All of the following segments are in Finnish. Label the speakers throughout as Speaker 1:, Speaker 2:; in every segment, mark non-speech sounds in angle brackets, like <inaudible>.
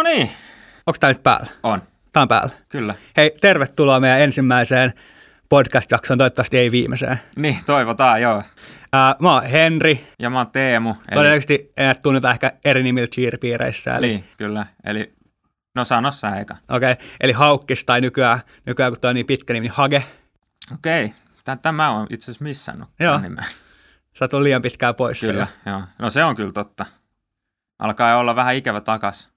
Speaker 1: No niin,
Speaker 2: Onko tämä nyt päällä?
Speaker 1: on.
Speaker 2: Tämä on päällä.
Speaker 1: Kyllä.
Speaker 2: Hei, tervetuloa meidän ensimmäiseen podcast-jaksoon, toivottavasti ei viimeiseen.
Speaker 1: Niin, toivotaan, joo.
Speaker 2: Ää, mä oon Henri,
Speaker 1: Ja mä oon Teemu. Eli,
Speaker 2: todennäköisesti en tunneta ehkä eri nimillä cheerpiireissä. Eli,
Speaker 1: niin, kyllä. Eli, no sano sä eka.
Speaker 2: Okei, okay. eli Haukkis tai nykyään, nykyään kun toi on niin pitkä nimi, niin Hage.
Speaker 1: Okei, okay. tämä on itse asiassa missannut.
Speaker 2: Joo.
Speaker 1: nimen.
Speaker 2: Sä oot liian pitkään pois.
Speaker 1: Kyllä,
Speaker 2: siellä.
Speaker 1: joo. No se on kyllä totta. Alkaa olla vähän ikävä takas.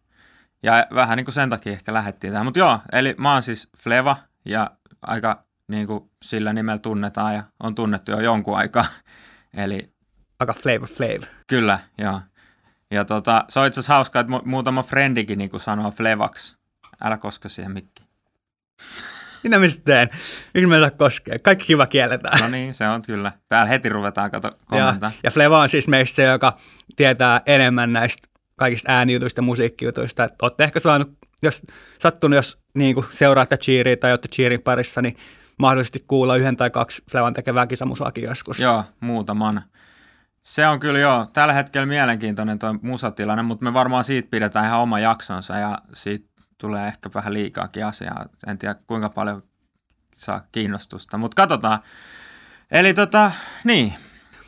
Speaker 1: Ja vähän niin kuin sen takia ehkä lähettiin tähän. Mutta joo, eli mä oon siis Fleva ja aika niin kuin sillä nimellä tunnetaan ja on tunnettu jo jonkun aikaa. <laughs> Eli
Speaker 2: Aika flavor flav.
Speaker 1: Kyllä, joo. Ja tota, se on itse asiassa hauskaa, että mu- muutama frendikin niin sanoo Flevax. Älä koska siihen mikki. <laughs>
Speaker 2: Mitä mä sitten teen? Miksi mä en saa koskea? Kaikki kiva kielletään.
Speaker 1: No niin, se on kyllä. Täällä heti ruvetaan kato
Speaker 2: ja,
Speaker 1: kommentaa.
Speaker 2: ja Fleva on siis meistä se, joka tietää enemmän näistä kaikista äänijutuista musiikkijutuista. Et Olette ehkä saanut, jos sattunut, jos niin kuin seuraatte cheeria tai olette cheerin parissa, niin mahdollisesti kuulla yhden tai kaksi Flevan tekevää kisamusaakin joskus.
Speaker 1: Joo, muutaman. Se on kyllä joo, tällä hetkellä mielenkiintoinen tuo musatilanne, mutta me varmaan siitä pidetään ihan oma jaksonsa ja siitä tulee ehkä vähän liikaakin asiaa. En tiedä kuinka paljon saa kiinnostusta, mutta katsotaan. Eli tota, niin.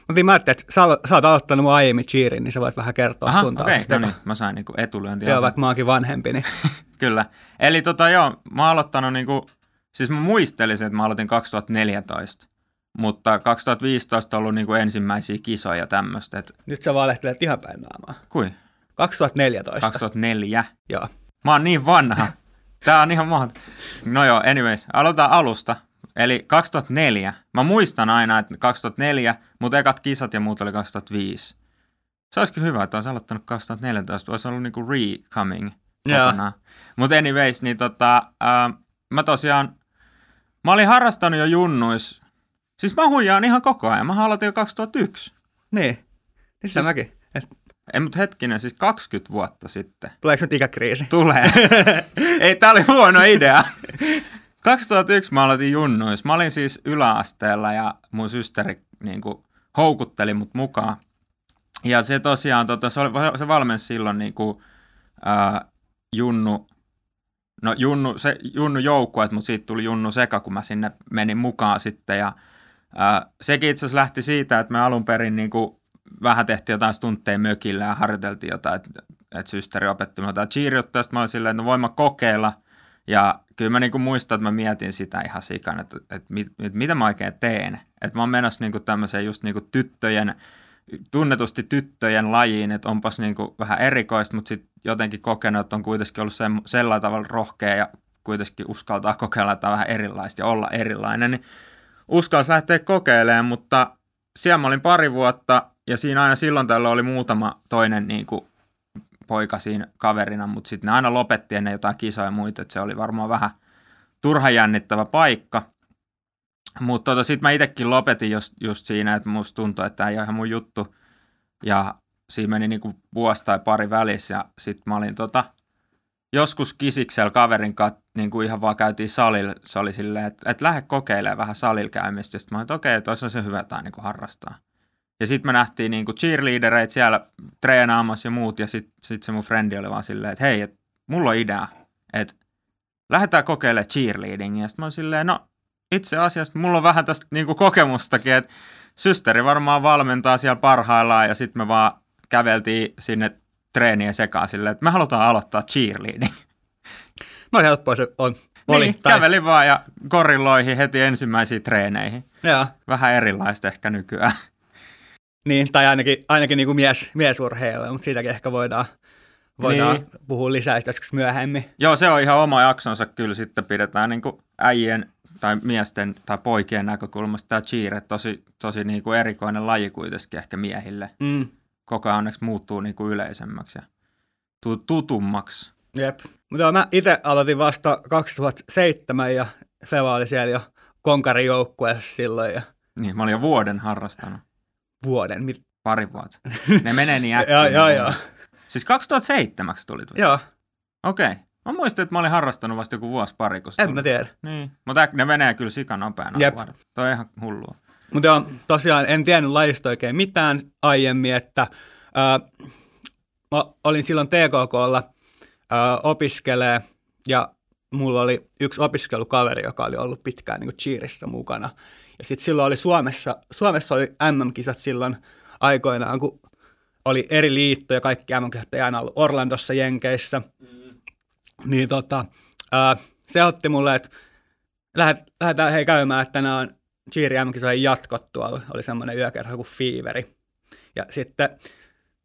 Speaker 2: Mutta mä ajattelin, että sä, sä oot aloittanut mun aiemmin cheerin, niin sä voit vähän kertoa
Speaker 1: Aha,
Speaker 2: sun
Speaker 1: okei,
Speaker 2: taustasta.
Speaker 1: no niin, mä sain niinku etulyöntiä.
Speaker 2: Joo, vaikka mä oonkin vanhempi, niin <laughs>
Speaker 1: Kyllä. Eli tota joo, mä oon aloittanut niinku, siis mä muistelisin, että mä aloitin 2014, mutta 2015 on ollut niinku ensimmäisiä kisoja ja tämmöistä, että
Speaker 2: nyt sä valehtelet ihan päin naamaa.
Speaker 1: kui?
Speaker 2: 2014.
Speaker 1: 2004.
Speaker 2: Joo.
Speaker 1: Mä oon niin vanha. <laughs> Tää on ihan mahdollista. No joo, anyways, aloitetaan alusta. Eli 2004. Mä muistan aina, että 2004, mutta ekat kisat ja muut oli 2005. Se olisikin hyvä, että olisi aloittanut 2014. Olisi ollut niinku re-coming
Speaker 2: Joo.
Speaker 1: kokonaan. Mutta anyways, niin tota, ää, mä tosiaan, mä olin harrastanut jo junnuis. Siis mä huijaan ihan koko ajan. Mä aloitin jo 2001.
Speaker 2: Niin. Niin
Speaker 1: siis...
Speaker 2: mäkin. Et,
Speaker 1: Ei, mutta hetkinen, siis 20 vuotta sitten.
Speaker 2: tuleeko nyt ikäkriisi?
Speaker 1: Tulee. <laughs> Ei, tää oli huono idea. <laughs> 2001 mä aloitin junnuis. Mä olin siis yläasteella ja mun systeri niin kuin, houkutteli mut mukaan. Ja se tosiaan, tota, se, oli, se valmensi silloin niin kuin, ää, junnu, no junnu, se, junnu joukkueet, mutta siitä tuli junnu seka, kun mä sinne menin mukaan sitten. Ja ää, sekin itse asiassa lähti siitä, että me alun perin niin kuin, vähän tehtiin jotain stuntteja mökillä ja harjoiteltiin jotain, että että systeri opetti minua jotain cheeriottaa, mä olin silleen, että no voin mä kokeilla. Ja kyllä mä niinku muistan, että mä mietin sitä ihan sikan, että, että, mit, että mitä mä oikein teen. Että mä oon menossa niinku tämmöiseen just niinku tyttöjen, tunnetusti tyttöjen lajiin, että onpas niinku vähän erikoista, mutta sitten jotenkin kokenut, että on kuitenkin ollut se, sellainen tavalla rohkea ja kuitenkin uskaltaa kokeilla jotain vähän erilaista ja olla erilainen, niin uskalsi lähteä kokeilemaan, mutta siellä mä olin pari vuotta ja siinä aina silloin tällä oli muutama toinen niin kuin poika siinä kaverina, mutta sitten ne aina lopetti ennen jotain kisoja ja muita, että se oli varmaan vähän turha jännittävä paikka. Mutta tota, sitten mä itsekin lopetin just, just siinä, että musta tuntui, että tämä ei ole ihan mun juttu. Ja siinä meni niinku vuosi tai pari välissä ja sitten mä olin tota, joskus kisiksellä kaverin kanssa niin kuin ihan vaan käytiin salilla. Se oli silleen, että, että lähde kokeilemaan vähän salilla käymistä. Sitten mä olin, että okei, olisi se hyvä jotain niin harrastaa. Ja sitten me nähtiin niin kuin cheerleadereita siellä treenaamassa ja muut. Ja sitten sit se mun frendi oli vaan silleen, että hei, että mulla on idea, että lähdetään kokeilemaan cheerleadingia. Sitten mä olin silleen, no itse asiassa mulla on vähän tästä niin kuin kokemustakin, että systeri varmaan valmentaa siellä parhaillaan ja sitten me vaan käveltiin sinne treenien sekaan silleen, että me halutaan aloittaa cheerleading. <laughs>
Speaker 2: No helppoa se on. Oli.
Speaker 1: niin, kävelin vaan ja korilloihin heti ensimmäisiin treeneihin.
Speaker 2: Joo.
Speaker 1: Vähän erilaista ehkä nykyään.
Speaker 2: Niin, tai ainakin, ainakin niin kuin mies, miesurheilijoille, mutta siitäkin ehkä voidaan, voidaan
Speaker 1: Niin.
Speaker 2: puhua lisää joskus myöhemmin.
Speaker 1: Joo, se on ihan oma jaksonsa kyllä sitten pidetään niin kuin äijien tai miesten tai poikien näkökulmasta tämä cheer, tosi, tosi niin kuin erikoinen laji kuitenkin ehkä miehille.
Speaker 2: Mm.
Speaker 1: Koko ajan onneksi muuttuu niin kuin yleisemmäksi ja tu- tutummaksi.
Speaker 2: Jep. Mutta mä itse aloitin vasta 2007 ja Feva oli siellä jo konkarin joukkueessa silloin ja
Speaker 1: Niin, mä olin jo vuoden harrastanut.
Speaker 2: Vuoden. Mit-
Speaker 1: Pari vuotta. <laughs> Ne menee niin äkkiä.
Speaker 2: Joo, joo, joo.
Speaker 1: Siis 2007 tulit vasta?
Speaker 2: Joo,
Speaker 1: Okei. Okay. Mä muistin, että mä olin harrastanut vasta joku vuosi pari, kun se
Speaker 2: en
Speaker 1: tuli.
Speaker 2: mä tiedä.
Speaker 1: Niin. Mutta ne menee kyllä sika nopeana.
Speaker 2: Jep.
Speaker 1: Toi on ihan hullua.
Speaker 2: Mutta joo, tosiaan en tiennyt lajista oikein mitään aiemmin, että ää, mä olin silloin TKKlla ö, opiskelee ja mulla oli yksi opiskelukaveri, joka oli ollut pitkään niin cheerissä mukana. Ja sitten silloin oli Suomessa, Suomessa oli MM-kisat silloin aikoinaan, kun oli eri liittoja, kaikki MM-kisat ei aina ollut Orlandossa Jenkeissä. Mm. Niin tota, ää, se otti mulle, että lähdetään hei käymään, että nämä on Cheeri MM-kisojen jatkot tuolla. Oli semmoinen yökerho kuin Fiiveri. Ja sitten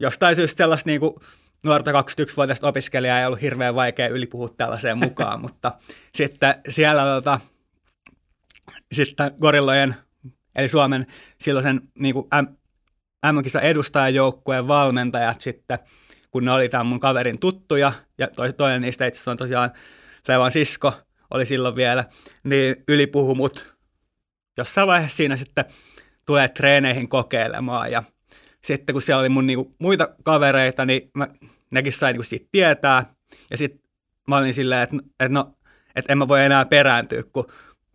Speaker 2: jostain syystä sellaista niin kuin nuorta 21-vuotiaista opiskelijaa ei ollut hirveän vaikea ylipuhua tällaiseen mukaan, <laughs> mutta sitten siellä tota, sitten Gorillojen, eli Suomen silloisen niin kuin M-kisa edustajajoukkueen valmentajat sitten, kun ne oli tämän mun kaverin tuttuja, ja toinen niistä itse asiassa on tosiaan Levan sisko, oli silloin vielä, niin ylipuhu mut jossain vaiheessa siinä sitten tulee treeneihin kokeilemaan, ja sitten kun siellä oli mun niinku muita kavereita, niin mä, nekin sain niinku siitä tietää. Ja sitten mä olin silleen, että et no, et en mä voi enää perääntyä, kun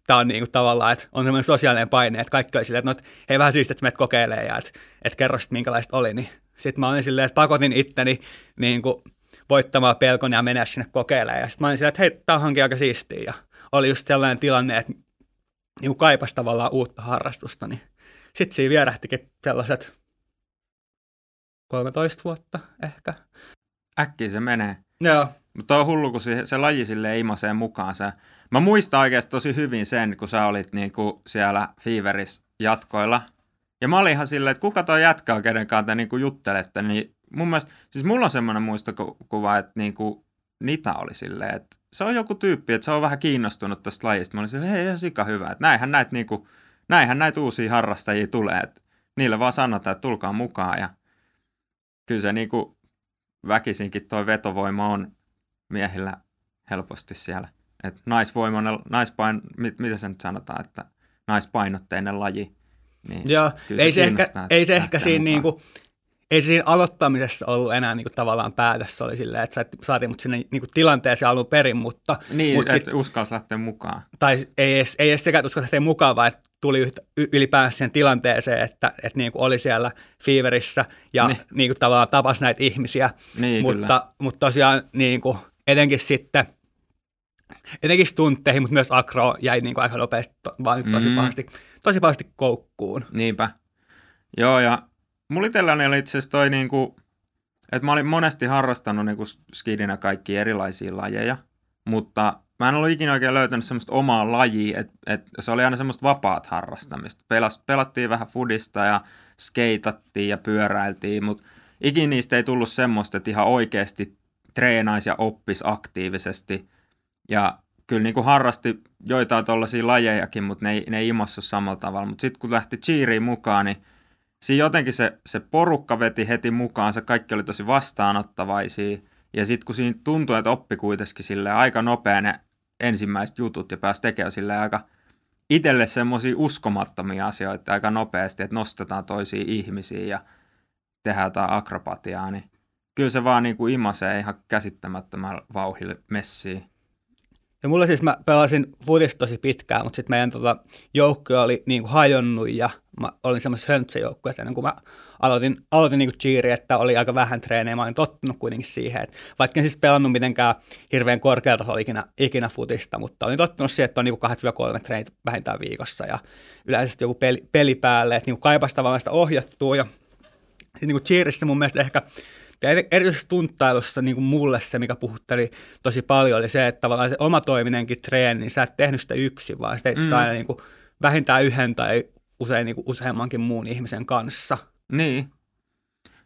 Speaker 2: tämä on niinku tavallaan, että on semmoinen sosiaalinen paine, että kaikki oli silleen, että no, et, hei vähän siistiä, että meidät kokeilee ja että et kerro sitten minkälaista oli. Niin sitten mä olin silleen, että pakotin itteni niinku voittamaan pelkon ja mennä sinne kokeilemaan. Ja sitten mä olin silleen, että hei, tämä onkin aika siistiä. Ja oli just sellainen tilanne, että niinku kaipasi tavallaan uutta harrastusta, niin sitten siinä vierähtikin sellaiset 13 vuotta ehkä.
Speaker 1: Äkkiä se menee.
Speaker 2: Joo.
Speaker 1: Mutta on hullu, kun se, se laji sille imasee mukaansa. Mä muistan oikeasti tosi hyvin sen, kun sä olit niinku siellä Feveris jatkoilla. Ja mä olin ihan silleen, että kuka toi jätkä on, kenen kanssa te niinku juttelette. Niin mun mielestä, siis mulla on semmoinen muistokuva, että niinku Nita oli silleen, että se on joku tyyppi, että se on vähän kiinnostunut tästä lajista. Mä olin silleen, hei, ihan sika hyvä. Että näinhän näitä niinku, näinhän näitä uusia harrastajia tulee. Että niille vaan sanotaan, että tulkaa mukaan. Ja kyllä se niinku väkisinkin toi vetovoima on miehillä helposti siellä. Et naisvoimainen, naispain, mit, mitä se nyt sanotaan, että naispainotteinen laji.
Speaker 2: Niin Joo, ei se, ehkä, ei se ehkä siinä niinku, ei se siinä aloittamisessa ollut enää niinku tavallaan päätös. Se oli silleen, että saatiin mut sinne niinku tilanteeseen alun perin, mutta...
Speaker 1: Niin, mut että uskalsi lähteä mukaan.
Speaker 2: Tai ei edes, ei edes sekä, että uskalsi lähteä mukaan, vaan että tuli ylipäänsä sen tilanteeseen, että, että niin kuin oli siellä Feaverissä ja niin. Niin kuin tavallaan tapasi näitä ihmisiä.
Speaker 1: Niin,
Speaker 2: mutta, mutta tosiaan niin kuin, etenkin sitten, etenkin stuntteihin, mutta myös akro jäi niin kuin aika nopeasti vaan tosi, mm. pahasti, tosi pahasti koukkuun.
Speaker 1: Niinpä. Joo, ja mulla itselläni oli itse asiassa toi niin kuin, että mä olin monesti harrastanut niin kuin skidinä kaikki erilaisia lajeja, mutta mä en ollut ikinä oikein löytänyt semmoista omaa lajia, että et se oli aina semmoista vapaat harrastamista. Pelas, pelattiin vähän fudista ja skeitattiin ja pyöräiltiin, mutta ikinä niistä ei tullut semmoista, että ihan oikeasti treenaisi ja oppisi aktiivisesti. Ja kyllä niin kuin harrasti joitain tuollaisia lajejakin, mutta ne ei, ne ei imassu samalla tavalla. Mutta sitten kun lähti cheeriin mukaan, niin siinä jotenkin se, se porukka veti heti mukaan, se kaikki oli tosi vastaanottavaisia – ja sitten kun siinä tuntui, että oppi kuitenkin sille aika nopea ne ensimmäiset jutut ja pääsi tekemään sille aika itselle semmoisia uskomattomia asioita aika nopeasti, että nostetaan toisia ihmisiä ja tehdään jotain akrobatiaa, niin kyllä se vaan niin kuin imasee ihan käsittämättömällä vauhilla messiin.
Speaker 2: Ja mulla siis mä pelasin futista tosi pitkään, mutta sitten meidän tota, joukkue oli niin kuin hajonnut ja mä olin semmoisessa höntsäjoukkueessa ennen kuin mä aloitin, aloitin niin cheeri, että oli aika vähän treenejä. Mä olin tottunut kuitenkin siihen, että vaikka en siis pelannut mitenkään hirveän korkealta ikinä, ikinä futista, mutta olin tottunut siihen, että on niin 2-3 treenit vähintään viikossa ja yleensä joku peli, peli päälle, että niin kaipasi tavallaan sitä ohjattua ja sitten niin cheerissä mun mielestä ehkä ja erityisesti tunttailussa niin kuin mulle se, mikä puhutteli tosi paljon, oli se, että tavallaan se omatoiminenkin treeni, niin sä et tehnyt sitä yksin, vaan sä teit sitä mm. aina niin kuin vähintään yhden tai usein niin kuin useammankin muun ihmisen kanssa.
Speaker 1: Niin.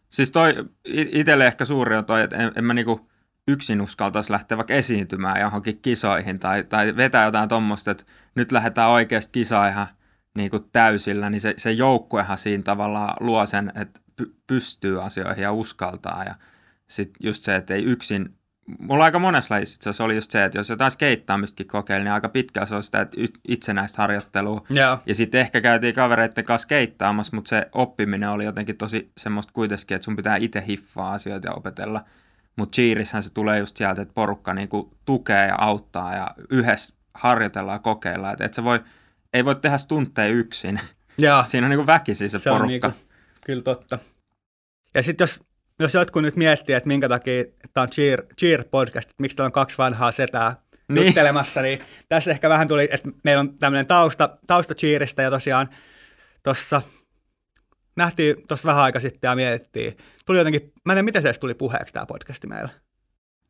Speaker 1: Siis toi itselle ehkä suuri on toi, että en, en mä niinku yksin uskaltaisi lähteä vaikka esiintymään johonkin kisoihin tai, tai vetää jotain tuommoista, että nyt lähdetään oikeasti kisaa ihan niin kuin täysillä, niin se, se joukkuehan siinä tavallaan luo sen, että pystyy asioihin ja uskaltaa. Ja sitten just se, että ei yksin, mulla aika monessa lajissa se oli just se, että jos jotain skeittaamistakin kokeili, niin aika pitkään se on sitä että itsenäistä harjoittelua.
Speaker 2: Yeah.
Speaker 1: Ja sitten ehkä käytiin kavereiden kanssa skeittaamassa, mutta se oppiminen oli jotenkin tosi semmoista kuitenkin, että sun pitää itse hiffaa asioita ja opetella. Mutta cheerishän se tulee just sieltä, että porukka niinku tukee ja auttaa ja yhdessä harjoitellaan ja kokeillaan. Että et se voi, ei voi tehdä stuntteja yksin.
Speaker 2: Yeah. <laughs>
Speaker 1: Siinä on niinku väkisin se, se porukka. On niinku
Speaker 2: Kyllä totta. Ja sitten jos jos jotkut nyt miettii, että minkä takia tämä on Cheer, Cheer podcast, että miksi täällä on kaksi vanhaa setää niin. juttelemassa, niin tässä ehkä vähän tuli, että meillä on tämmöinen tausta, tausta Cheeristä ja tosiaan tuossa nähtiin tuossa vähän aika sitten ja mietittiin. Tuli jotenkin, mä en tiedä, miten se edes tuli puheeksi tämä podcasti meillä.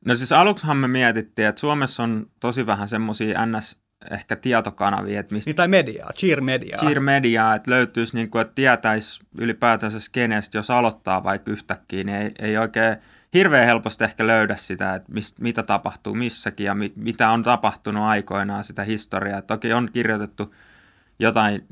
Speaker 1: No siis aluksihan me mietittiin, että Suomessa on tosi vähän semmoisia NS ehkä tietokanavia. Että
Speaker 2: mistä, niin tai mediaa, cheer mediaa.
Speaker 1: Cheer mediaa, että löytyisi, niin kuin, että tietäisi ylipäätänsä skenestä, jos aloittaa vaikka yhtäkkiä, niin ei, ei oikein hirveän helposti ehkä löydä sitä, että mist, mitä tapahtuu missäkin ja mi, mitä on tapahtunut aikoinaan, sitä historiaa. Toki on kirjoitettu jotain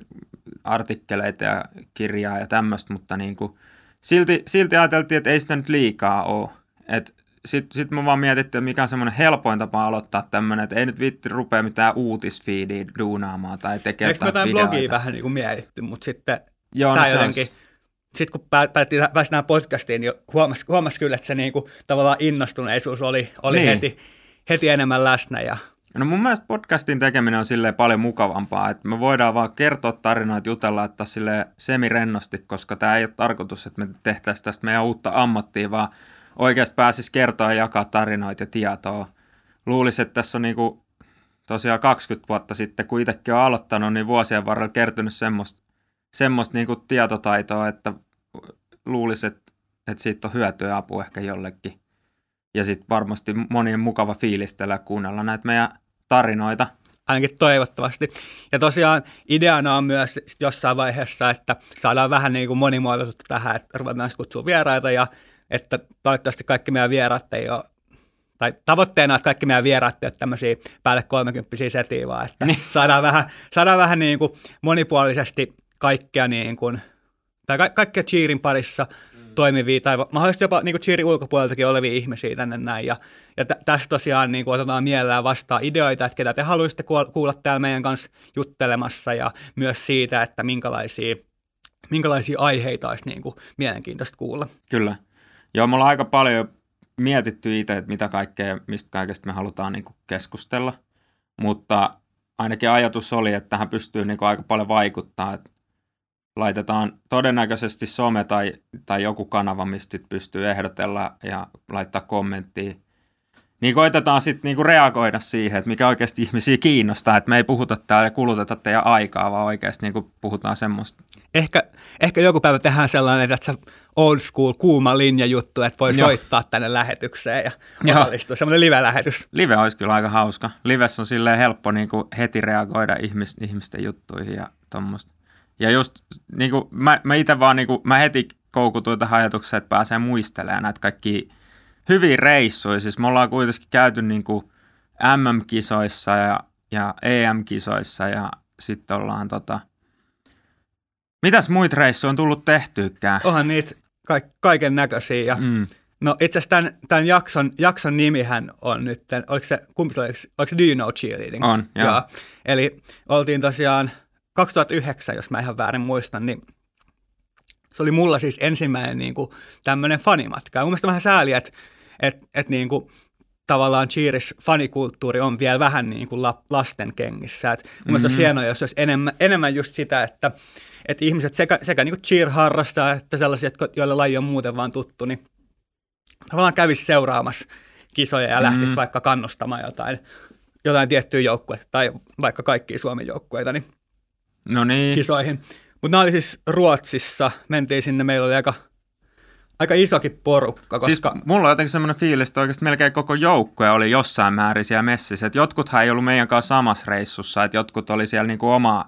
Speaker 1: artikkeleita ja kirjaa ja tämmöistä, mutta niin kuin, silti, silti ajateltiin, että ei sitä nyt liikaa ole. Että sitten sit mä vaan mietittiin, että mikä on semmoinen helpoin tapa aloittaa tämmöinen, että ei nyt vitti rupea mitään uutisfiidiä duunaamaan tai tekemään
Speaker 2: Eikö jotain blogia vähän niin kuin mietitty, mutta sitten Joo, no jotenkin, sitten kun päätettiin päästä podcastiin, niin huomasi, huomasi kyllä, että se niin kuin, tavallaan innostuneisuus oli, oli niin. heti, heti enemmän läsnä. Ja...
Speaker 1: No mun mielestä podcastin tekeminen on silleen paljon mukavampaa, että me voidaan vaan kertoa tarinoita, jutella, että sille semirennosti, koska tämä ei ole tarkoitus, että me tehtäisiin tästä meidän uutta ammattia, vaan oikeasti pääsisi kertoa ja jakaa tarinoita ja tietoa. Luulisin, että tässä on niinku tosiaan 20 vuotta sitten, kun itsekin on aloittanut, niin vuosien varrella kertynyt semmoista, semmoista niinku tietotaitoa, että luulisin, että, että siitä on hyötyä ja apu ehkä jollekin. Ja sitten varmasti monien mukava fiilistellä ja kuunnella näitä meidän tarinoita.
Speaker 2: Ainakin toivottavasti. Ja tosiaan ideana on myös jossain vaiheessa, että saadaan vähän niin kuin monimuotoisuutta tähän, että ruvetaan kutsua vieraita ja että toivottavasti kaikki meidän vieraat ei ole tai tavoitteena, että kaikki meidän vieraat eivät tämmöisiä päälle 30 setiä, vaan että niin. <laughs> saadaan vähän, saadaan vähän niin kuin monipuolisesti kaikkea niin kuin, tai ka- kaikkea cheerin parissa mm. toimivia, tai mahdollisesti jopa niin kuin cheerin ulkopuoleltakin olevia ihmisiä tänne näin. Ja, ja t- tässä tosiaan niin kuin otetaan mielellään vastaan ideoita, että ketä te haluaisitte kuulla täällä meidän kanssa juttelemassa, ja myös siitä, että minkälaisia, minkälaisia aiheita olisi niin kuin mielenkiintoista kuulla.
Speaker 1: Kyllä. Joo, me ollaan aika paljon mietitty itse, että mitä kaikkea, mistä kaikesta me halutaan niin kuin keskustella, mutta ainakin ajatus oli, että tähän pystyy niin kuin aika paljon vaikuttaa, että laitetaan todennäköisesti some tai, tai joku kanava, mistä pystyy ehdotella ja laittaa kommenttia niin koitetaan sitten niinku reagoida siihen, että mikä oikeasti ihmisiä kiinnostaa, että me ei puhuta täällä ja kuluteta teidän aikaa, vaan oikeasti niinku puhutaan semmoista.
Speaker 2: Ehkä, ehkä joku päivä tehdään sellainen, että se old school kuuma linja juttu, että voi Joo. soittaa tänne lähetykseen ja osallistua, semmoinen live-lähetys.
Speaker 1: Live olisi kyllä aika hauska. Livessä on silleen helppo niinku heti reagoida ihmis, ihmisten juttuihin ja tuommoista. Ja just niin kuin, mä, mä itse vaan niin kuin, mä heti koukutuin tähän ajatukseen, että pääsee muistelemaan näitä kaikki hyviä reissuja. Siis me ollaan kuitenkin käyty niin kuin MM-kisoissa ja, ja EM-kisoissa ja sitten ollaan tota... Mitäs muita reissuja on tullut tehtyykään?
Speaker 2: Onhan niitä ka- kaiken näköisiä ja mm. No itse asiassa tämän, tämän jakson, jakson nimihän on nyt, oliko se, kumpi se oli, oliko se Do You Know Cheerleading?
Speaker 1: On, joo. joo.
Speaker 2: Eli oltiin tosiaan 2009, jos mä ihan väärin muistan, niin se oli mulla siis ensimmäinen niin kuin, tämmöinen fanimatka. Ja mun mielestä vähän sääli, että et, et, niin kuin, tavallaan Cheeris fanikulttuuri on vielä vähän niin kuin la, lasten kengissä. Et mun mm-hmm. mielestä olisi hienoa, jos olisi enemmän, enemmän just sitä, että, että ihmiset sekä, sekä niin kuin cheer harrastaa, että sellaisia, joille laji on muuten vaan tuttu, niin tavallaan kävisi seuraamassa kisoja ja lähtisi mm-hmm. vaikka kannustamaan jotain, jotain tiettyä joukkuetta tai vaikka kaikkia Suomen joukkueita, niin
Speaker 1: no niin.
Speaker 2: kisoihin. Mutta nämä oli siis Ruotsissa, mentiin sinne, meillä oli aika, aika isokin porukka.
Speaker 1: Siis koska... Siis mulla on jotenkin semmoinen fiilis, että oikeasti melkein koko joukkue oli jossain määrin siellä messissä. Et jotkuthan ei ollut meidän kanssa samassa reissussa, että jotkut oli siellä niinku oma,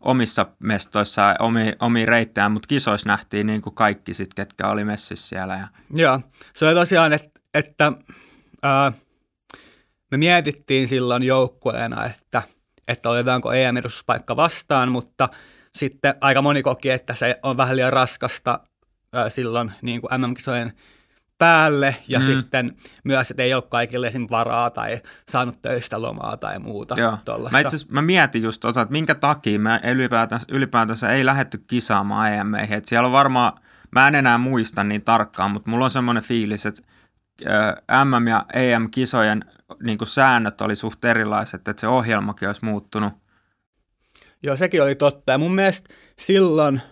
Speaker 1: omissa mestoissa omi, omi reittejä, mutta kisoissa nähtiin niinku kaikki sit, ketkä oli messissä siellä. Ja...
Speaker 2: Joo, se oli tosiaan, että, että ää, me mietittiin silloin joukkueena, että – että otetaanko EM-edustuspaikka vastaan, mutta sitten aika moni koki, että se on vähän liian raskasta ää, silloin niin kuin MM-kisojen päälle ja mm. sitten myös, että ei ole kaikille esim. varaa tai saanut töistä lomaa tai muuta.
Speaker 1: Joo. Mä, itse mä mietin just tota, että minkä takia me ylipäätänsä, ylipäätänsä ei lähetty kisaamaan em että siellä on varmaan, mä en enää muista niin tarkkaan, mutta mulla on semmoinen fiilis, että MM- ja EM-kisojen niin kuin säännöt oli suht erilaiset, että se ohjelmakin olisi muuttunut.
Speaker 2: Joo, sekin oli totta. Ja mun mielestä silloin,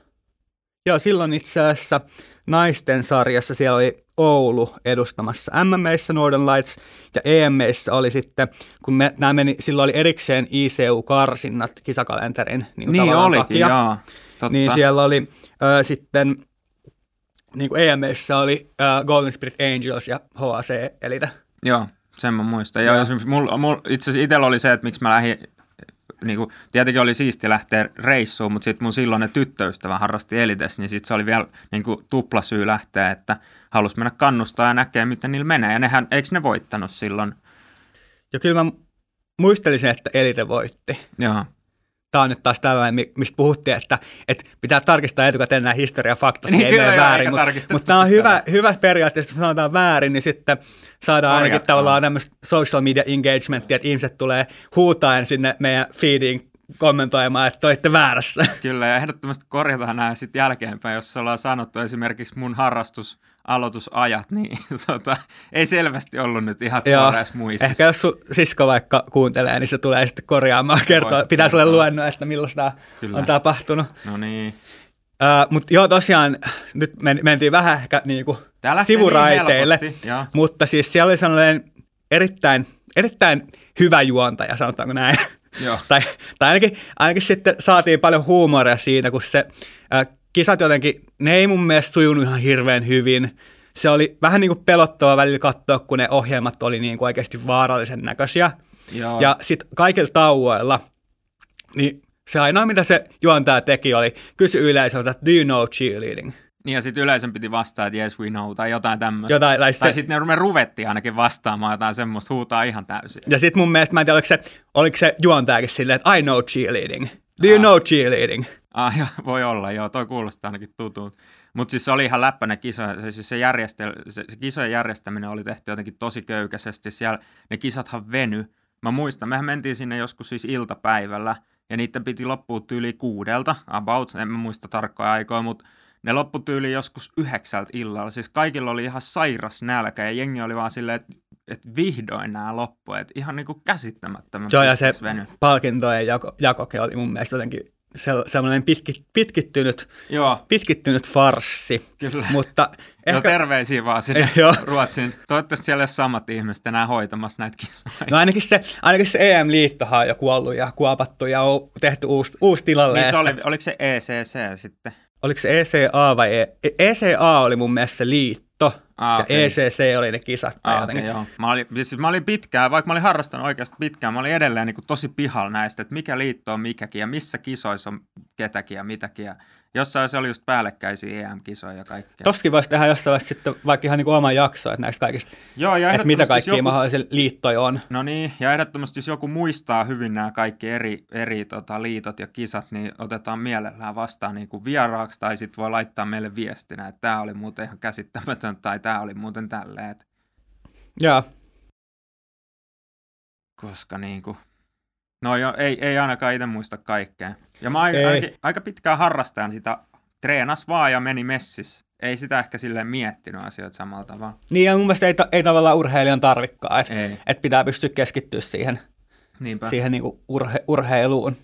Speaker 2: joo, silloin itse asiassa naisten sarjassa siellä oli, Oulu edustamassa MMEissä Northern Lights ja EMEissä oli sitten, kun me, nämä meni, silloin oli erikseen ICU-karsinnat kisakalenterin niin,
Speaker 1: Niin olikin,
Speaker 2: takia.
Speaker 1: joo. Totta.
Speaker 2: Niin siellä oli ö, sitten, niin kuin EMEissä oli ö, Golden Spirit Angels ja HAC Elite.
Speaker 1: Joo, sen mä muistan. Ja jos mul, mul, itse asiassa itsellä oli se, että miksi mä lähdin, niin kuin, tietenkin oli siisti lähteä reissuun, mutta sitten mun silloinen tyttöystävä harrasti Elites, niin sitten se oli vielä niin kuin, tuplasyy lähteä, että halus mennä kannustaa ja näkee, miten niillä menee. Ja nehän, eikö ne voittanut silloin?
Speaker 2: Ja kyllä mä muistelisin, että Elite voitti.
Speaker 1: Joo.
Speaker 2: Tämä on nyt taas tällainen, mi- mistä puhuttiin, että, että pitää tarkistaa etukäteen nämä historiafaktat,
Speaker 1: Niin
Speaker 2: niin ei
Speaker 1: kyllä
Speaker 2: väärin. Mutta
Speaker 1: tarkistettu
Speaker 2: mut tämä on hyvä, hyvä periaatteessa, että sanotaan väärin, niin sitten saadaan ainakin
Speaker 1: Korjatkaa.
Speaker 2: tavallaan tämmöistä social media engagementia, että ihmiset tulee huutaen sinne meidän feediin kommentoimaan, että olette väärässä.
Speaker 1: Kyllä, ja ehdottomasti korjataan nämä sitten jälkeenpäin, jos ollaan sanottu esimerkiksi mun harrastus aloitusajat, niin <laughs> tota, ei selvästi ollut nyt ihan tuoreessa muistissa.
Speaker 2: Ehkä jos sun sisko vaikka kuuntelee, niin se tulee sitten korjaamaan, kertoa, pitää sulle luennon, että
Speaker 1: Kyllä.
Speaker 2: on tapahtunut.
Speaker 1: No niin.
Speaker 2: Uh, Mutta joo, tosiaan nyt men, mentiin vähän ehkä niinku sivuraiteille,
Speaker 1: niin helposti,
Speaker 2: mutta siis siellä oli sellainen erittäin, erittäin hyvä juontaja, sanotaanko näin.
Speaker 1: Joo. <laughs>
Speaker 2: tai, tai ainakin, ainakin sitten saatiin paljon huumoria siitä, kun se äh, kisat jotenkin, ne ei mun mielestä sujunut ihan hirveän hyvin. Se oli vähän niin kuin pelottava välillä katsoa, kun ne ohjelmat oli niin kuin oikeasti vaarallisen näköisiä.
Speaker 1: Joo.
Speaker 2: Ja sitten kaikilla tauoilla, niin se ainoa, mitä se juontaja teki, oli kysy yleisöltä, do you know cheerleading?
Speaker 1: Niin ja sitten yleisön piti vastaa, että yes we know, tai jotain tämmöistä.
Speaker 2: Jotain, tai
Speaker 1: sitten ne ruvettiin ainakin vastaamaan jotain semmoista, huutaa ihan täysin.
Speaker 2: Ja sitten mun mielestä, mä en tiedä, oliko se, oliko se juontajakin silleen, että I know cheerleading. Do you
Speaker 1: Ah.
Speaker 2: know cheerleading?
Speaker 1: Ah, joo, voi olla, joo, toi kuulostaa ainakin tutulta. Mutta siis se oli ihan läppänä kisa, se, siis se, järjestel, se, se kisojen järjestäminen oli tehty jotenkin tosi köykäisesti. Siellä ne kisathan veny. Mä muistan, mehän mentiin sinne joskus siis iltapäivällä, ja niiden piti loppua tyyli kuudelta, about, en mä muista tarkkoja aikoja, mutta ne loppu tyyli joskus yhdeksältä illalla. Siis kaikilla oli ihan sairas nälkä, ja jengi oli vaan silleen, että et vihdoin nämä loppu, että ihan niinku käsittämättömän
Speaker 2: Joo, ja se
Speaker 1: veny.
Speaker 2: palkintojen jako, jakokin oli mun mielestä jotenkin se, semmoinen pitki, pitkittynyt,
Speaker 1: Joo,
Speaker 2: pitkittynyt farssi.
Speaker 1: kyllä.
Speaker 2: Mutta
Speaker 1: Ehkä... No terveisiä vaan sinne <laughs>
Speaker 2: Joo.
Speaker 1: Ruotsiin. Toivottavasti siellä ei ole samat ihmiset enää hoitamassa näitä kisoja.
Speaker 2: no ainakin se, ainakin se EM-liittohan on jo kuollut ja kuopattu ja on tehty uusi, uusi tilalle.
Speaker 1: niin se
Speaker 2: että-
Speaker 1: oli, oliko se ECC sitten?
Speaker 2: Oliko se ECA vai E- ECA oli mun mielestä se liitto
Speaker 1: Ah,
Speaker 2: ja. ECC oli ne kisat.
Speaker 1: Ah, okay, joo. Mä olin, siis mä olin pitkään, vaikka mä olin harrastanut oikeasti pitkään, mä olin edelleen niin kuin tosi pihalla näistä, että mikä liitto on mikäkin ja missä kisoissa on ketäkin ja mitäkin. Ja jossain se oli just päällekkäisiä EM-kisoja ja kaikkea.
Speaker 2: Tostakin voisi tehdä jossain vaiheessa sitten vaikka ihan niin kuin oma jakso, että näistä kaikista,
Speaker 1: Joo, ja
Speaker 2: että mitä kaikkia
Speaker 1: joku-
Speaker 2: mahdollisia liittoja on.
Speaker 1: No niin, ja ehdottomasti jos joku muistaa hyvin nämä kaikki eri, eri tota, liitot ja kisat, niin otetaan mielellään vastaan niin kuin vieraaksi, tai sitten voi laittaa meille viestinä, että tämä oli muuten ihan käsittämätön, tai tämä oli muuten tälleen, että
Speaker 2: Joo,
Speaker 1: koska niin kuin, no jo, ei, ei ainakaan itse muista kaikkea. Ja mä
Speaker 2: Ei.
Speaker 1: ainakin, aika pitkään harrastajan sitä treenas vaan ja meni messis. Ei sitä ehkä silleen miettinyt asioita samalla tavalla.
Speaker 2: niin ja mun mielestä ei, ta- ei tavallaan urheilijan tarvikkaa, että
Speaker 1: Ei,
Speaker 2: et pitää pystyä keskittyä siihen,
Speaker 1: niinpä.
Speaker 2: siihen niin kuin urhe, urheiluun.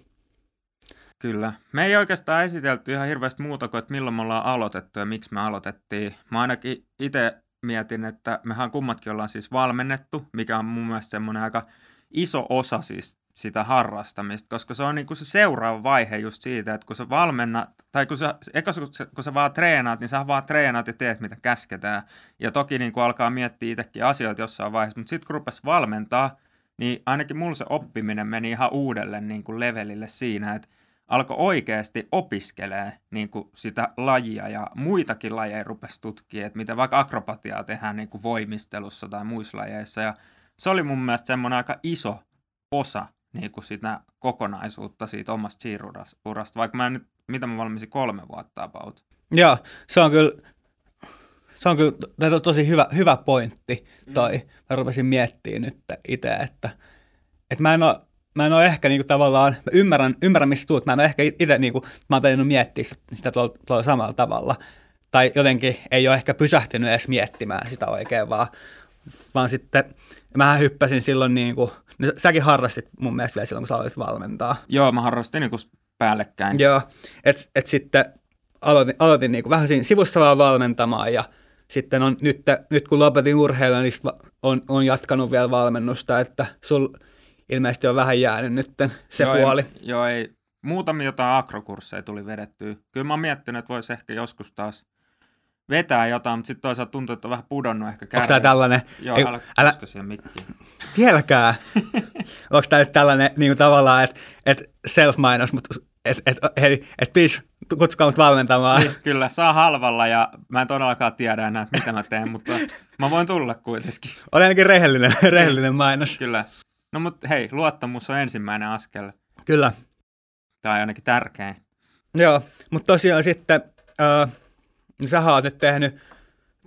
Speaker 1: Kyllä. Me ei oikeastaan esitelty ihan hirveästi muuta kuin, että milloin me ollaan aloitettu ja miksi me aloitettiin. Mä ainakin itse mietin, että mehän kummatkin ollaan siis valmennettu, mikä on mun mielestä semmoinen aika iso osa siis sitä harrastamista, koska se on niin kuin se seuraava vaihe just siitä, että kun sä valmennat, tai kun sä, eka kun sä, kun sä vaan treenaat, niin sä vaan treenaat ja teet mitä käsketään. Ja toki niin kuin alkaa miettiä itsekin asioita jossain vaiheessa, mutta sitten kun rupesi valmentaa, niin ainakin mulla se oppiminen meni ihan uudelle niin kuin levelille siinä, että alkoi oikeasti opiskelee niin kuin sitä lajia ja muitakin lajeja rupesi tutkimaan, että miten vaikka akrobatiaa tehdään niin kuin voimistelussa tai muissa lajeissa. Ja se oli mun mielestä semmoinen aika iso osa niin kuin sitä kokonaisuutta siitä omasta siirurasta, vaikka mä nyt, mitä mä valmisin kolme vuotta about.
Speaker 2: Joo, se on kyllä, se on kyllä to- tosi hyvä, hyvä pointti toi. Mä rupesin miettimään nyt itse, että, että mä en ole Mä en ole ehkä niinku tavallaan, mä ymmärrän, ymmärrän mistä tuut, mä en ole ehkä itse niinku, mä oon tajunnut miettiä sitä, sitä tuolla, tuolla samalla tavalla. Tai jotenkin ei ole ehkä pysähtynyt edes miettimään sitä oikein, vaan, vaan sitten mä hyppäsin silloin niinku, no säkin harrastit mun mielestä vielä silloin, kun sä aloitit valmentaa.
Speaker 1: Joo, mä harrastin niin päällekkäin.
Speaker 2: Joo, että et sitten aloitin, aloitin niinku vähän siinä sivussa vaan valmentamaan ja sitten on nyt, nyt kun lopetin urheilua, niin on, on jatkanut vielä valmennusta, että sul ilmeisesti on vähän jäänyt nyt se
Speaker 1: joo,
Speaker 2: puoli.
Speaker 1: Ei, joo, ei. Muutamia jotain akrokursseja tuli vedettyä. Kyllä mä oon miettinyt, että voisi ehkä joskus taas vetää jotain, mutta sitten toisaalta tuntuu, että on vähän pudonnut ehkä
Speaker 2: kärjen. Onko tämä tällainen?
Speaker 1: Joo, ei, älä, älä... siihen mikkiin. <laughs>
Speaker 2: Vieläkään. <laughs> Onko tämä nyt tällainen niin kuin tavallaan, että et self-mainos, mutta että et, hei, et please, kutsukaa mut valmentamaan. Niin,
Speaker 1: kyllä, saa halvalla ja mä en todellakaan tiedä enää, mitä mä teen, mutta mä voin tulla kuitenkin.
Speaker 2: Oli ainakin rehellinen, rehellinen mainos.
Speaker 1: Kyllä. No mutta hei, luottamus on ensimmäinen askel.
Speaker 2: Kyllä.
Speaker 1: Tai ainakin tärkein.
Speaker 2: Joo, mutta tosiaan sitten, äh, sä oot nyt tehnyt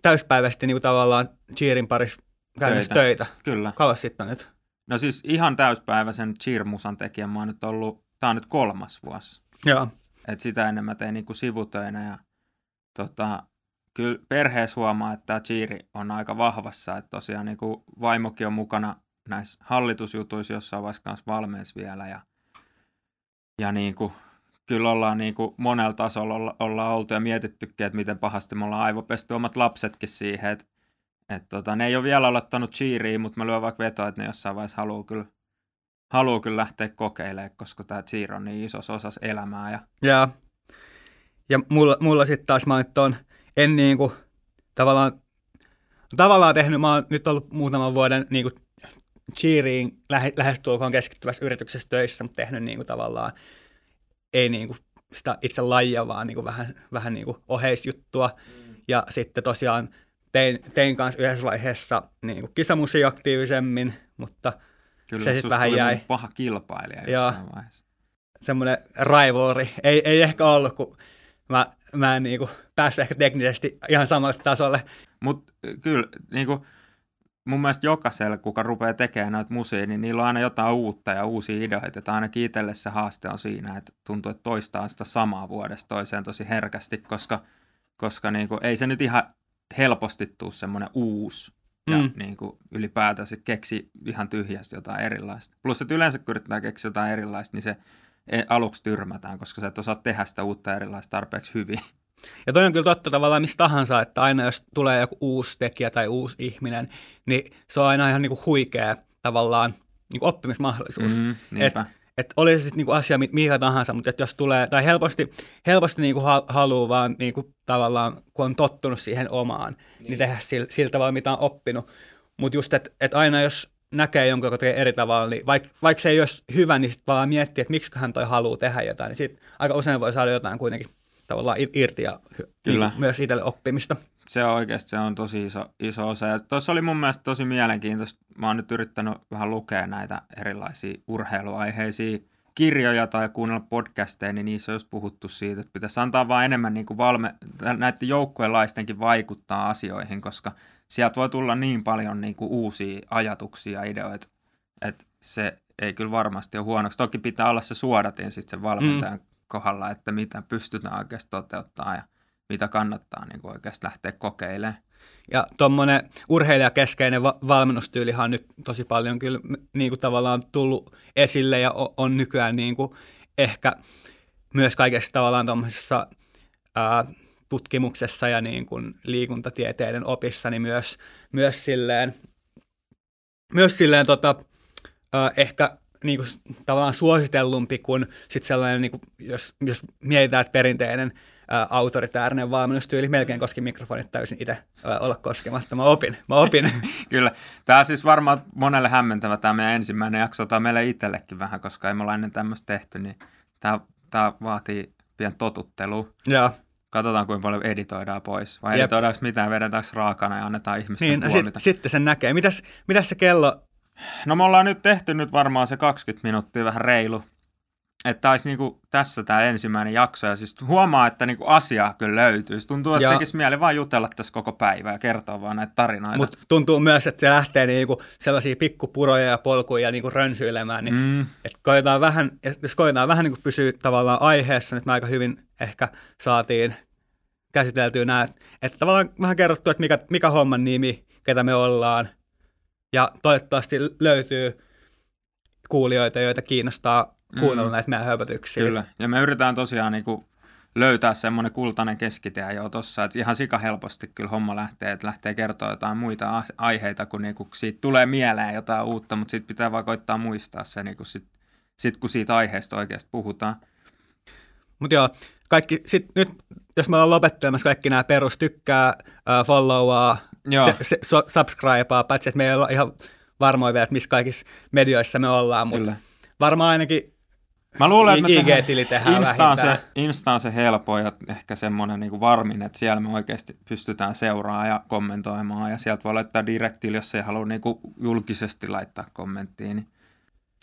Speaker 2: täyspäiväisesti niin tavallaan cheerin parissa käynnissä töitä. töitä.
Speaker 1: Kyllä.
Speaker 2: Kauas sitten nyt?
Speaker 1: No siis ihan täyspäiväisen cheer-musan tekijän mä oon nyt ollut, tää on nyt kolmas vuosi.
Speaker 2: Joo.
Speaker 1: Et sitä ennen mä tein niinku sivutöinä ja tota, kyllä perheessä huomaa, että tämä cheeri on aika vahvassa, että tosiaan niinku vaimokin on mukana näissä hallitusjutuissa jossain vaiheessa kanssa valmeessa vielä ja, ja niinku, kyllä ollaan niinku monella tasolla olla, ollaan oltu ja mietittykin, että miten pahasti me ollaan aivopesty omat lapsetkin siihen, että et tota, ne ei ole vielä aloittanut cheeriä, mutta mä lyön vaikka vetoa, että ne jossain vaiheessa haluaa kyllä, haluaa kyllä lähteä kokeilemaan, koska tämä cheer on niin iso osas elämää. Ja,
Speaker 2: ja, ja mulla, mulla sitten taas mä nyt on, en niinku, tavallaan, tavallaan tehnyt, mä oon nyt ollut muutaman vuoden niinku cheeriin lähe, lähestulkoon keskittyvässä yrityksessä töissä, mutta tehnyt niinku tavallaan, ei niinku sitä itse lajia, vaan niinku vähän, vähän niinku oheisjuttua. Mm. Ja sitten tosiaan tein, tein kanssa yhdessä vaiheessa niin kuin kisamusia aktiivisemmin, mutta
Speaker 1: Kyllä,
Speaker 2: se sitten vähän jäi.
Speaker 1: paha kilpailija jossain Joo. vaiheessa.
Speaker 2: Semmoinen rivalry. Ei, ei ehkä ollut, kun mä, mä en niin kuin, päässyt ehkä teknisesti ihan samalle tasolle.
Speaker 1: Mutta kyllä, niin kuin, mun mielestä jokaisella, kuka rupeaa tekemään näitä musia, niin niillä on aina jotain uutta ja uusia ideoita. Että ainakin itselle se haaste on siinä, että tuntuu, että toistaa sitä samaa vuodesta toiseen tosi herkästi, koska, koska niin kuin, ei se nyt ihan helposti tuu semmoinen uusi ja mm. niin kuin ylipäätään se keksi ihan tyhjästi jotain erilaista. Plus, että yleensä kun yritetään keksiä jotain erilaista, niin se e, aluksi tyrmätään, koska sä et osaa tehdä sitä uutta erilaista tarpeeksi hyvin. <laughs>
Speaker 2: Ja toi on kyllä totta tavallaan mistä tahansa, että aina jos tulee joku uusi tekijä tai uusi ihminen, niin se on aina ihan niin kuin huikea tavallaan niin kuin oppimismahdollisuus.
Speaker 1: Mm, että
Speaker 2: että oli se sitten niinku asia mikä tahansa, mutta jos tulee, tai helposti, helposti niinku haluaa vaan niinku tavallaan, kun on tottunut siihen omaan, niin, niin tehdä sillä, sillä tavalla, mitä on oppinut. Mutta just, että et aina jos näkee jonkun, joka tekee eri tavalla, niin vaikka vaik se ei olisi hyvä, niin sitten vaan miettiä, että miksi hän toi haluaa tehdä jotain, niin sitten aika usein voi saada jotain kuitenkin tavallaan irti ja Kyllä. Niin myös itselle oppimista.
Speaker 1: Se on oikeasti se on tosi iso, iso osa. Ja tuossa oli mun mielestä tosi mielenkiintoista. Mä oon nyt yrittänyt vähän lukea näitä erilaisia urheiluaiheisia kirjoja tai kuunnella podcasteja, niin niissä on just puhuttu siitä, että pitäisi antaa vaan enemmän niin kuin valme, näiden joukkueenlaistenkin vaikuttaa asioihin, koska sieltä voi tulla niin paljon niin kuin uusia ajatuksia ja ideoita, että se ei kyllä varmasti ole huonoksi. Toki pitää olla se suodatin sitten sen valmentajan mm. Kohdalla, että mitä pystytään oikeasti toteuttamaan ja mitä kannattaa niin kuin oikeasti lähteä kokeilemaan.
Speaker 2: Ja tuommoinen urheilijakeskeinen va- valmennustyylihan on nyt tosi paljon kyllä niin kuin tavallaan tullut esille ja on, on nykyään niin kuin ehkä myös kaikessa tavallaan tuommoisessa tutkimuksessa ja niin kuin liikuntatieteiden opissa, niin myös, myös silleen, myös silleen tota, ää, ehkä niin kuin, tavallaan suositellumpi kuin sit sellainen, niin kuin, jos, jos mietitään, että perinteinen ä, autoritäärinen valmennustyyli. Melkein koski mikrofonit täysin itse ä, olla koskematta. Mä opin. Mä opin. <laughs>
Speaker 1: Kyllä. Tämä on siis varmaan monelle hämmentävä tämä meidän ensimmäinen jakso. Tämä meille itsellekin vähän, koska ei me olla ennen tämmöistä tehty, niin tämä, tämä vaatii pian totuttelua.
Speaker 2: Joo.
Speaker 1: Katsotaan, kuinka paljon editoidaan pois. Vai Jep. editoidaanko mitään, vedetäänkö raakana ja annetaan ihmisten niin,
Speaker 2: tuomita. Sit, sitten sen näkee. Mitäs, mitäs se kello?
Speaker 1: No me ollaan nyt tehty nyt varmaan se 20 minuuttia, vähän reilu että olisi niinku tässä tämä ensimmäinen jakso, ja siis huomaa, että niinku asiaa kyllä löytyy. Se tuntuu, että ja. tekisi mieli vaan jutella tässä koko päivä ja kertoa vaan näitä tarinoita.
Speaker 2: Mutta tuntuu myös, että se lähtee niinku sellaisia pikkupuroja ja polkuja niinku rönsyilemään, niin mm. että koetaan vähän, jos koetaan vähän niinku pysyä tavallaan aiheessa, nyt me aika hyvin ehkä saatiin käsiteltyä nämä, että tavallaan vähän kerrottu, että mikä, mikä homman nimi, ketä me ollaan, ja toivottavasti löytyy kuulijoita, joita kiinnostaa kuunnella mm. näitä meidän höpötyksiä.
Speaker 1: Kyllä, ja me yritetään tosiaan niin kuin löytää semmoinen kultainen keskitie jo tuossa, että ihan sika helposti kyllä homma lähtee, että lähtee kertoa jotain muita aiheita, kun niinku siitä tulee mieleen jotain uutta, mutta sitten pitää vaan koittaa muistaa se, niinku sit, sit kun siitä aiheesta oikeasti puhutaan.
Speaker 2: Mutta joo, kaikki, sit nyt jos me ollaan lopettelemassa kaikki nämä perus, tykkää, uh, followaa, se, se, so, subscribea, paitsi että me ei olla ihan varmoja vielä, että missä kaikissa medioissa me ollaan, mutta varmaan ainakin
Speaker 1: Mä luulen, että
Speaker 2: IG-tili tehdään
Speaker 1: Insta on, se, Insta on se helpo ja ehkä semmoinen niin varmin, että siellä me oikeasti pystytään seuraamaan ja kommentoimaan ja sieltä voi laittaa direktillä, jos ei halua niin julkisesti laittaa kommenttiin. Niin.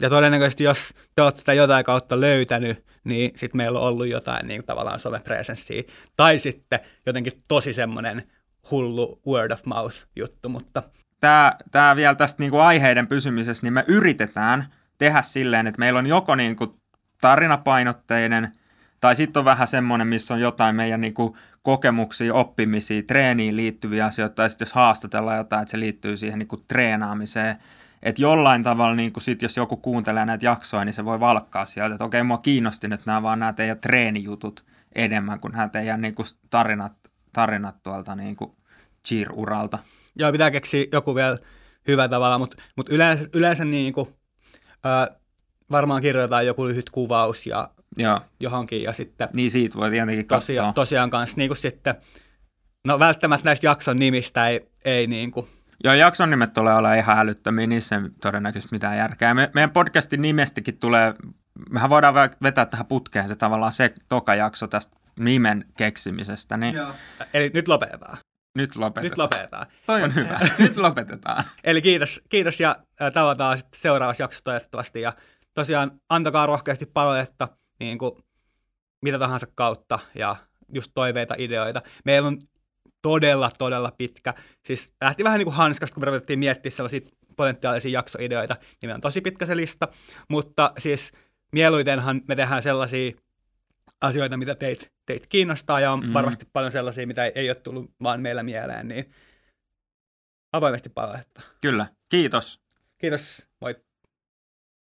Speaker 2: Ja todennäköisesti, jos te olette tätä jotain kautta löytänyt, niin sitten meillä on ollut jotain niin kuin tavallaan somepresenssiä. Tai sitten jotenkin tosi semmoinen hullu word of mouth juttu, mutta...
Speaker 1: Tämä, tämä vielä tästä niin kuin aiheiden pysymisessä, niin me yritetään tehdä silleen, että meillä on joko niin kuin tarinapainotteinen, tai sitten on vähän semmoinen, missä on jotain meidän niin kuin kokemuksia, oppimisia, treeniin liittyviä asioita, tai sitten jos haastatellaan jotain, että se liittyy siihen niin kuin treenaamiseen, että jollain tavalla, niin kuin sit, jos joku kuuntelee näitä jaksoja, niin se voi valkkaa sieltä, että okei, mua kiinnosti nyt nämä vaan nämä teidän treenijutut enemmän kuin nämä teidän niin kuin tarinat, tarinat tuolta niin kuin cheer-uralta.
Speaker 2: Joo, pitää keksiä joku vielä hyvä tavalla, mutta, mutta yleensä, yleensä niin kuin, äh, varmaan kirjoitetaan joku lyhyt kuvaus ja Joo. johonkin ja sitten...
Speaker 1: Niin siitä voi tietenkin
Speaker 2: tosiaan, katsoa. Tosiaan kanssa niin kuin sitten, no välttämättä näistä jakson nimistä ei, ei niin kuin...
Speaker 1: Joo, jakson nimet tulee olla ihan älyttömiä, niissä ei todennäköisesti mitään järkeä. Me, meidän podcastin nimestäkin tulee, mehän voidaan vetää tähän putkeen se tavallaan se toka jakso tästä nimen keksimisestä. Niin... Joo.
Speaker 2: Eli nyt lopetetaan.
Speaker 1: Nyt lopetetaan.
Speaker 2: Nyt lopetetaan.
Speaker 1: Toi on hyvä. nyt lopetetaan.
Speaker 2: Eli kiitos, kiitos ja tavataan sitten seuraavassa jaksossa toivottavasti. Ja tosiaan antakaa rohkeasti palautetta niin kuin mitä tahansa kautta ja just toiveita, ideoita. Meillä on todella, todella pitkä. Siis lähti vähän niin kuin hanskasta, kun me ruvettiin miettiä sellaisia potentiaalisia jaksoideoita, niin meillä on tosi pitkä se lista, mutta siis mieluitenhan me tehdään sellaisia asioita, mitä teit, teit kiinnostaa, ja on mm. varmasti paljon sellaisia, mitä ei, ei ole tullut vaan meillä mieleen, niin avoimesti palautetta.
Speaker 1: Kyllä, kiitos.
Speaker 2: Kiitos, moi.